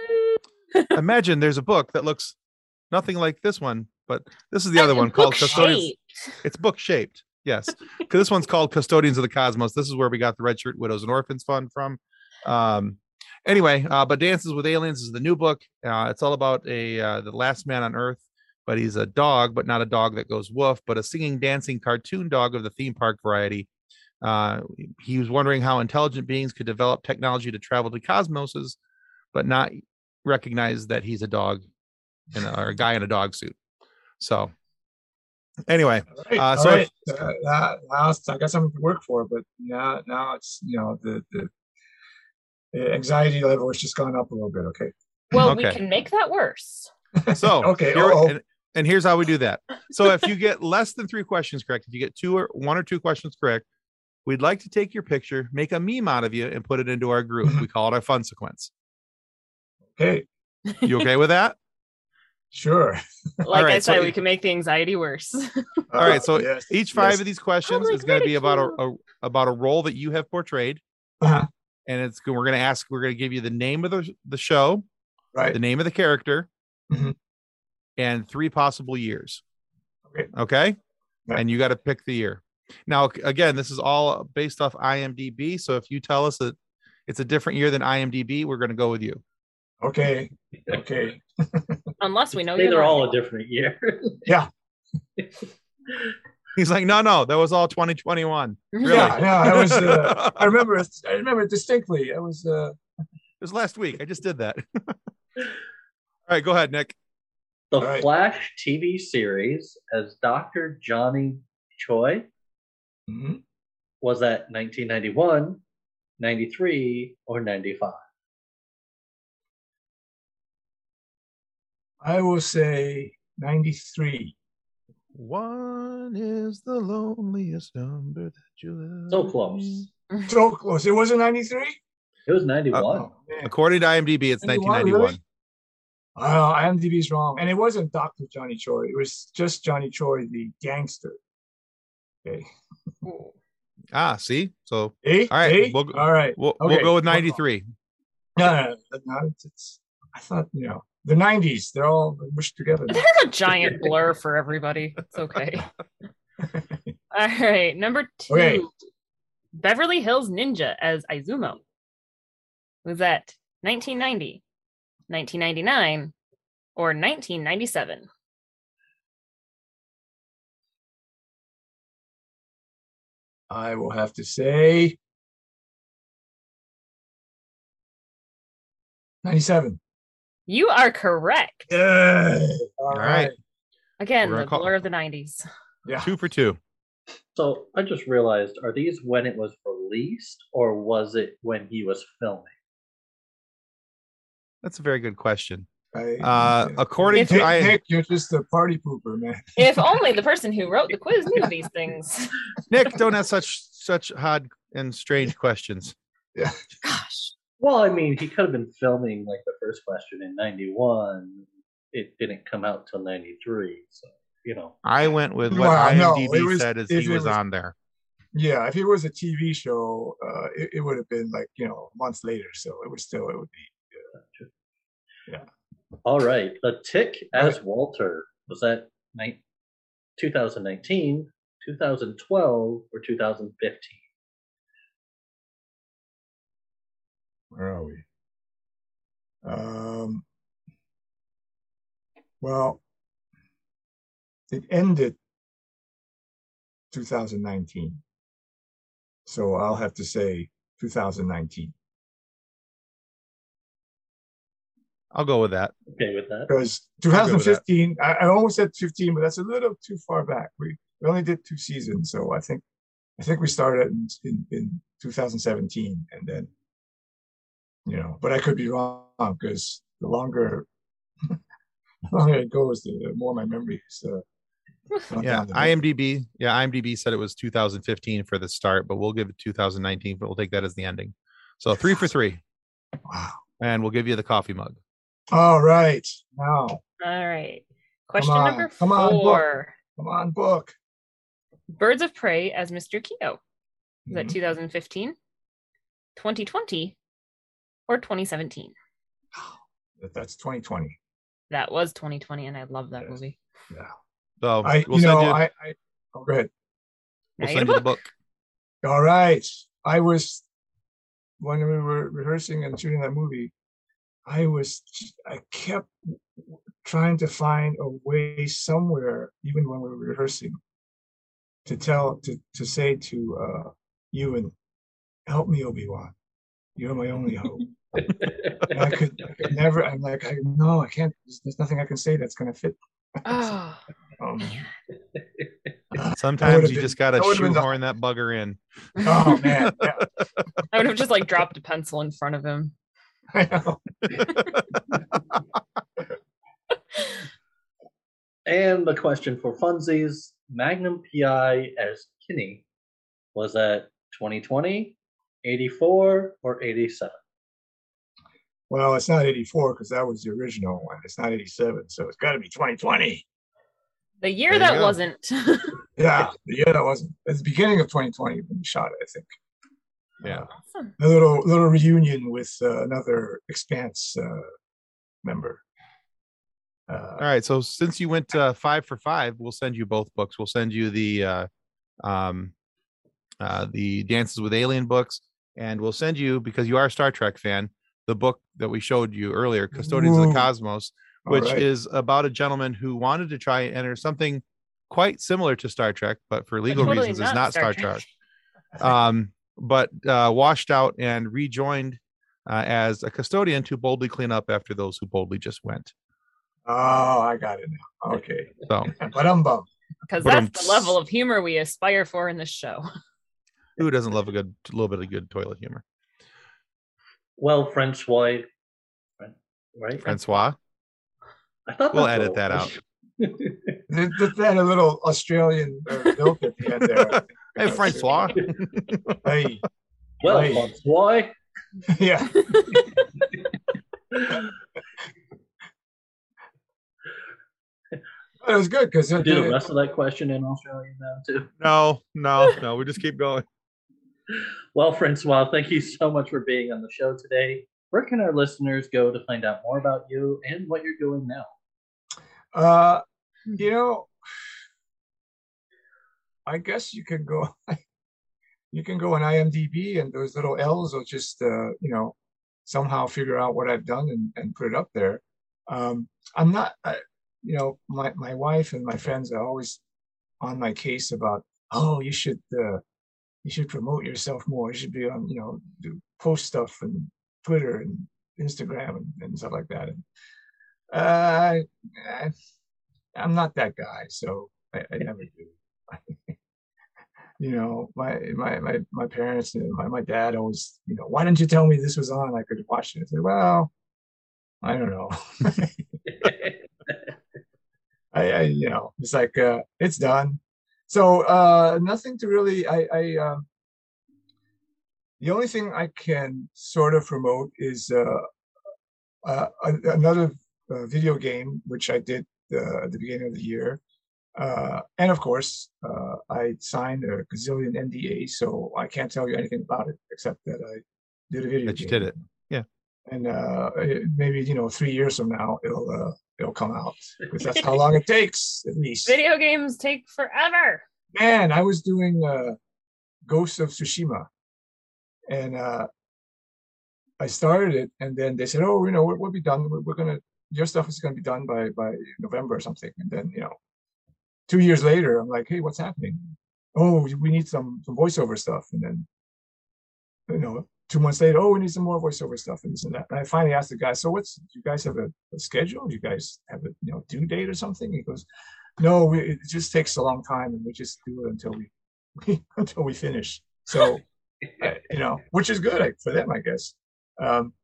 imagine there's a book that looks nothing like this one, but this is the other one called Custodians. It's book shaped. Yes. Because this one's called Custodians of the Cosmos. This is where we got the Red Shirt Widows and Orphans Fund from. Um, anyway, uh, but Dances with Aliens is the new book. Uh, it's all about a uh, the last man on Earth, but he's a dog, but not a dog that goes woof, but a singing, dancing cartoon dog of the theme park variety. Uh, he was wondering how intelligent beings could develop technology to travel to cosmoses, but not recognize that he's a dog in a, or a guy in a dog suit. So, anyway, All right, Uh, so right. if- Uh, now, now I got something to work for, but now now it's you know the the, the anxiety level has just gone up a little bit. Okay. Well, we can make that worse. So Okay, here- and, and here's how we do that. So if you get less than three questions correct, if you get two or one or two questions correct, we'd like to take your picture, make a meme out of you, and put it into our group. We call it our fun sequence. Okay. You okay with that? Sure. Like I right, so said, it- we can make the anxiety worse. All right, so yes, Each five yes. of these questions like is going to be about a, a about a role that you have portrayed, Uh-huh. and it's go- we're going to ask. We're going to give you the name of the the show, Right. the name of the character, Mhm. And three possible years. Okay. Okay. Yeah. And you got to pick the year. Now, again, this is all based off IMDb. So if you tell us that it's a different year than IMDb, we're going to go with you. Okay. Okay. Unless we know they're lying. all a different year. Yeah. He's like, no, no, that was all 2021. Really? Yeah. Yeah. I was. Uh, I remember. I remember it distinctly. I was. Uh, It was last week. I just did that. all right, go ahead, Nick. The All right. Flash TV series as Dr. Johnny Choi mhm. was that 1991, 93, or 95? I will say ninety-three. One is the loneliest number that you have. So close. So close. It wasn't ninety-three. It was 91. Oh man. According to IMDb, it's 91, 1991. really? Oh, IMDb's wrong, and it wasn't Doctor Johnny Choi. It was just Johnny Choi, the gangster. Okay. Ah, see, so Eh? all right. Eh? We'll, all right. we'll Okay, we'll go with 93. No, no, no, no, it's, it's I thought, you know, the '90s. They're all mushed together. now. They're a giant blur for everybody. It's okay. All right, number two, Okay. Beverly Hills Ninja as Izumo. Was that 1990, 1999, or 1997? I will have to say 97. You are correct. Yeah. All All right. right. Again, We're the gonna call- blur of the 90s. Yeah. Two for two. So I just realized, are these when it was released, or was it when he was filming? That's a very good question. I, Uh, according If- to Nick, I, Nick, you're just a party pooper, man. If only the person who wrote the quiz knew these things. Nick, don't ask such such odd and strange questions. Yeah. Gosh. Well, I mean, he could have been filming like the first question in '91. It didn't come out till '93, so you know. I went with what Well, IMDb it was- said as he was was- on there. Yeah, if it was a TV show, uh, it, it would have been like you know months later. So it would still it would be All right, the Tick as Right. Walter was that ni- 2019, 2012, or 2015? where are we? Um, well, it ended 2019, so I'll have to say 2019 I'll go with that. Okay, with that. because good with that. 2015. I, I almost said 15, but that's a little too far back. We we only did two seasons, so I think I think we started in in, in 2017, and then you know, but I could be wrong because the longer the longer it goes, the, the more my memory is. Uh, Yeah, down the hill. IMDb. Yeah, IMDb said it was 2015 for the start, but we'll give it 2019. But we'll take that as the ending. So three for three, Wow. and we'll give you the coffee mug. All right, now All right. Question on, number come on, book. four. come on, book. Birds of Prey as Mr. Keo. Is that Mhm. 2015, 2020, or 2017? That's 2020. That was 2020, and I love that Yes. movie. Yeah. So I we'll you send know you. I I oh, go ahead. Now we'll you send you a the book. All right. I was when we were rehearsing and shooting that movie, I was I kept trying to find a way somewhere, even when we were rehearsing, to tell to to say to uh Ewan, help me, Obi-Wan. You're my only hope. I could, I could never I'm like, I no, I can't there's, there's nothing I can say that's gonna fit. Oh, Um, Sometimes you been- just got to that would've the- shoehorn that bugger in. oh man. Yeah, I would have just like dropped a pencil in front of him. I know. And the question for funsies Magnum PI as Kinney was that 2020, 84, or 87? Well, it's not 84 because that was the original one. It's not 87, so it's got to be 2020. The year There that go. wasn't. Yeah, the year that wasn't. At the beginning of 2020 when we shot it, I think. Yeah. awesome. A little little reunion with uh, another Expanse uh, member. Uh, All right. So since you went uh, five for five, we'll send you both books. We'll send you the uh, um, uh, the Dances with Alien books, and we'll send you because you are a Star Trek fan. The book that we showed you earlier, Custodians of the Cosmos, which right. is about a gentleman who wanted to try and enter something quite similar to Star Trek, but for legal totally reasons is not not Star Star Trek. Trek. Um, but uh, washed out and rejoined uh, as a custodian to boldly clean up after those who boldly just went. Oh, I got it now. Okay. So But I'm bummed. Because that's the level of humor we aspire for in this show. who doesn't love a good a little bit of good toilet humor? Well, Francois, right? Francois. I thought We'll edit that out. was. Th- th- That a little Australian uh, built at the end there. Hey, Francois. Hey, well, Right. Francois, yeah. It was good because did the rest of that question in Australian now too. No, no, no. We just keep going. Well, Francois, thank you so much for being on the show today. where can our listeners go to find out more about you and what you're doing now? Uh, you know, I guess you can go. you can go on IMDb, and those little L's will just, uh, you know, somehow figure out what I've done and, and put it up there. Um, I'm not, I, you know, my my wife and my friends are always on my case about, oh, you should, uh, you should promote yourself more. You should be on, you know, do post stuff and Twitter and Instagram and, and stuff like that. And uh, I, I'm not that guy, so I, I never do. you know, my my my my parents and my, my dad always, you know, why didn't you tell me this was on? I could watch it. I said, well, I don't know. I, I, you know, it's like uh, it's done. So uh, nothing to really. I, I um, the only thing I can sort of promote is uh, uh, another uh, video game which I did uh, at the beginning of the year, uh, and of course uh, I signed a gazillion NDA, so I can't tell you anything about it except that I did a video. That game. you did it, yeah. And it, maybe you know three years from now it'll it'll come out because that's how long it takes at least. Video games take forever. Man, I was doing uh, Ghost of Tsushima, and uh, I started it, and then they said, "Oh, you know, we'll, we'll be done. We're, we're, gonna your stuff is gonna be done by by November or something." And then you know, two years later, I'm like, "Hey, what's happening? Oh, we need some some voiceover stuff." And then, you know, two months later, oh, we need some more voiceover stuff and this and that. And I finally asked the guy, "So what's? Do you guys have a, a schedule? Do you guys have a you know due date or something?" He goes, "No, we, it just takes a long time, and we just do it until we until we finish." So. you know, which is good for them, I guess. Um,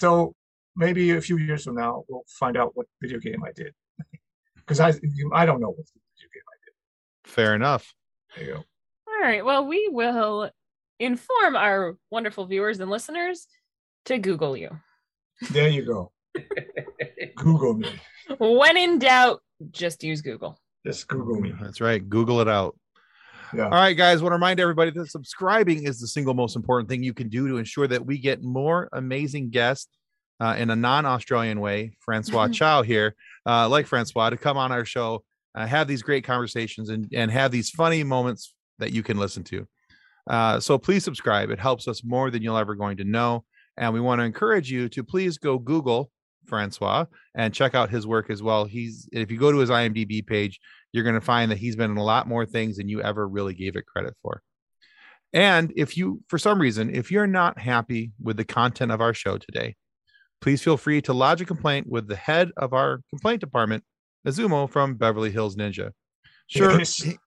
so maybe a few years from now, we'll find out what video game I did, because I I don't know what video game I did. Fair enough. There you go. All right. Well, we will inform our wonderful viewers and listeners to Google you. There you go. Google me. When in doubt, just use Google. Just Google me. That's right. Google it out. Yeah. All right, guys. Want to remind everybody that subscribing is the single most important thing you can do to ensure that we get more amazing guests uh, in a non-Australian way. Francois Chau here, uh, like Francois, to come on our show, uh, have these great conversations, and and have these funny moments that you can listen to. Uh, so please subscribe. It helps us more than you'll ever going to know. And we want to encourage you to please go Google Francois and check out his work as well. He's if you go to his IMDb page, you're going to find that he's been in a lot more things than you ever really gave it credit for. And if you, for some reason, if you're not happy with the content of our show today, please feel free to lodge a complaint with the head of our complaint department, Izumo from Beverly Hills Ninja. Sure, Yes. he-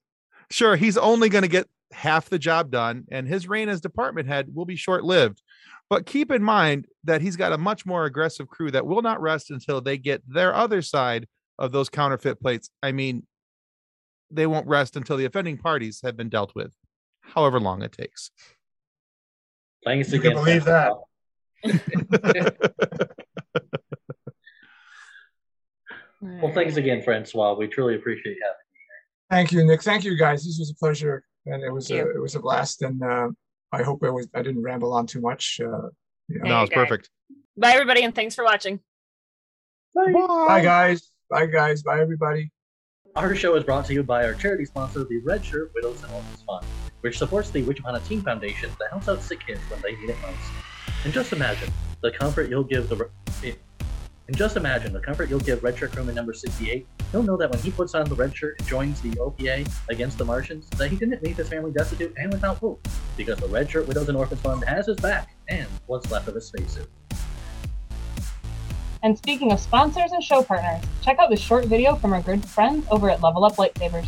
sure, he's only going to get half the job done, and his reign as department head will be short lived. But keep in mind that he's got a much more aggressive crew that will not rest until they get their other side of those counterfeit plates. I mean, they won't rest until the offending parties have been dealt with, however long it takes. Thanks You can believe that. Well, thanks again, Francois. We truly appreciate having you here. Thank you, Nick. Thank you, guys. This was a pleasure, and it was a, you. it was a blast. And uh, I hope I was I didn't ramble on too much. Uh, you know. No, it's guys. perfect. Bye, everybody, and thanks for watching. you. Bye, guys. Bye, guys. Bye, everybody. Our show is brought to you by our charity sponsor, the Red Shirt Widows and Orphans Fund, which supports the Wish Upon a Teen Foundation that helps out sick kids when they need it most. And just imagine the comfort you'll give the. And just imagine the comfort you'll give Red Shirt Crewman number 68. He'll know that when he puts on the red shirt and joins the OPA against the Martians, that he didn't leave his family destitute and without hope, because the Red Shirt Widows and Orphans Fund has his back and what's left of his spacesuit. And speaking of sponsors and show partners, check out this short video from our good friends over at Level Up Lightsabers.